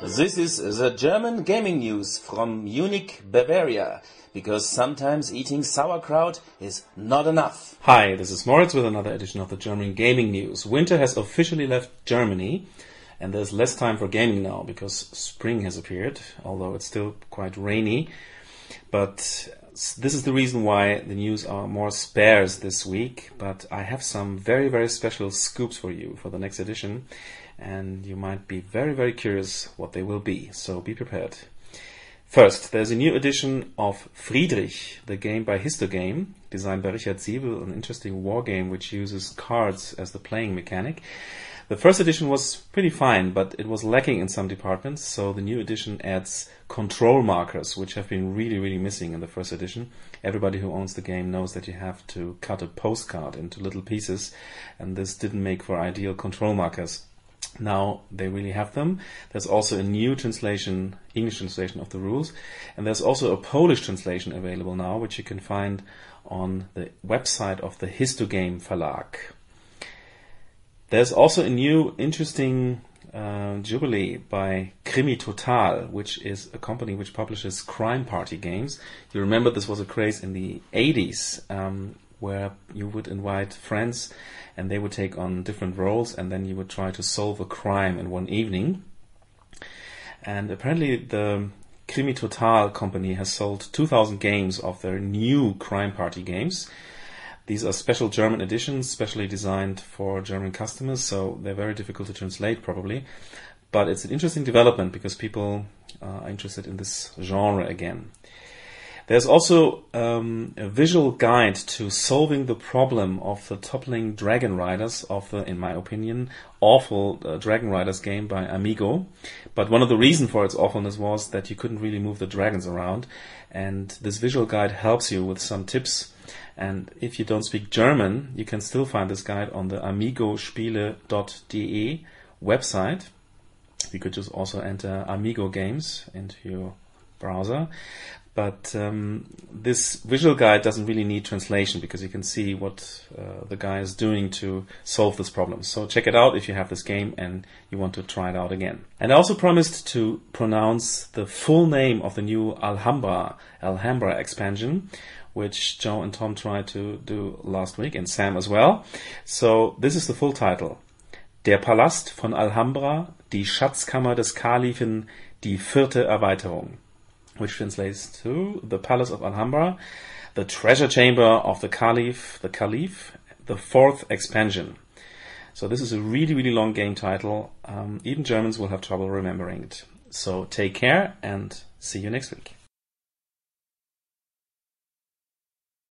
This is the German gaming news from Munich, Bavaria, because sometimes eating sauerkraut is not enough. Hi, this is Moritz with another edition of the German gaming news. Winter has officially left Germany, and there's less time for gaming now because spring has appeared, although it's still quite rainy. But this is the reason why the news are more sparse this week, but I have some very, very special scoops for you for the next edition and you might be very, very curious what they will be. So be prepared. First, there's a new edition of Friedrich, the game by Histogame, designed by Richard Sivél, an interesting war game which uses cards as the playing mechanic. The first edition was pretty fine, but it was lacking in some departments, so the new edition adds control markers, which have been really, really missing in the first edition. Everybody who owns the game knows that you have to cut a postcard into little pieces, and this didn't make for ideal control markers. Now they really have them. There's also a new translation, English translation of the rules, and there's also a Polish translation available now, which you can find on the website of the Histogame Verlag. There's also a new interesting uh, jubilee by Krimi Total, which is a company which publishes crime party games. You remember this was a craze in the 80s. Um, where you would invite friends and they would take on different roles and then you would try to solve a crime in one evening. And apparently the Krimi Total company has sold 2000 games of their new crime party games. These are special German editions, specially designed for German customers, so they're very difficult to translate probably. But it's an interesting development because people uh, are interested in this genre again. There's also um, a visual guide to solving the problem of the toppling Dragon Riders of the, in my opinion, awful uh, Dragon Riders game by Amigo. But one of the reasons for its awfulness was that you couldn't really move the dragons around. And this visual guide helps you with some tips. And if you don't speak German, you can still find this guide on the amigospiele.de website. You could just also enter Amigo Games into your browser. But um, this visual guide doesn't really need translation because you can see what uh, the guy is doing to solve this problem. So check it out if you have this game and you want to try it out again. And I also promised to pronounce the full name of the new Alhambra, Alhambra expansion, which Joe and Tom tried to do last week and Sam as well. So this is the full title. Der Palast von Alhambra, die Schatzkammer des Kalifen, die vierte Erweiterung which translates to the Palace of Alhambra, the treasure chamber of the Caliph, the Caliph, the fourth expansion. So this is a really, really long game title. Um, even Germans will have trouble remembering it. So take care and see you next week.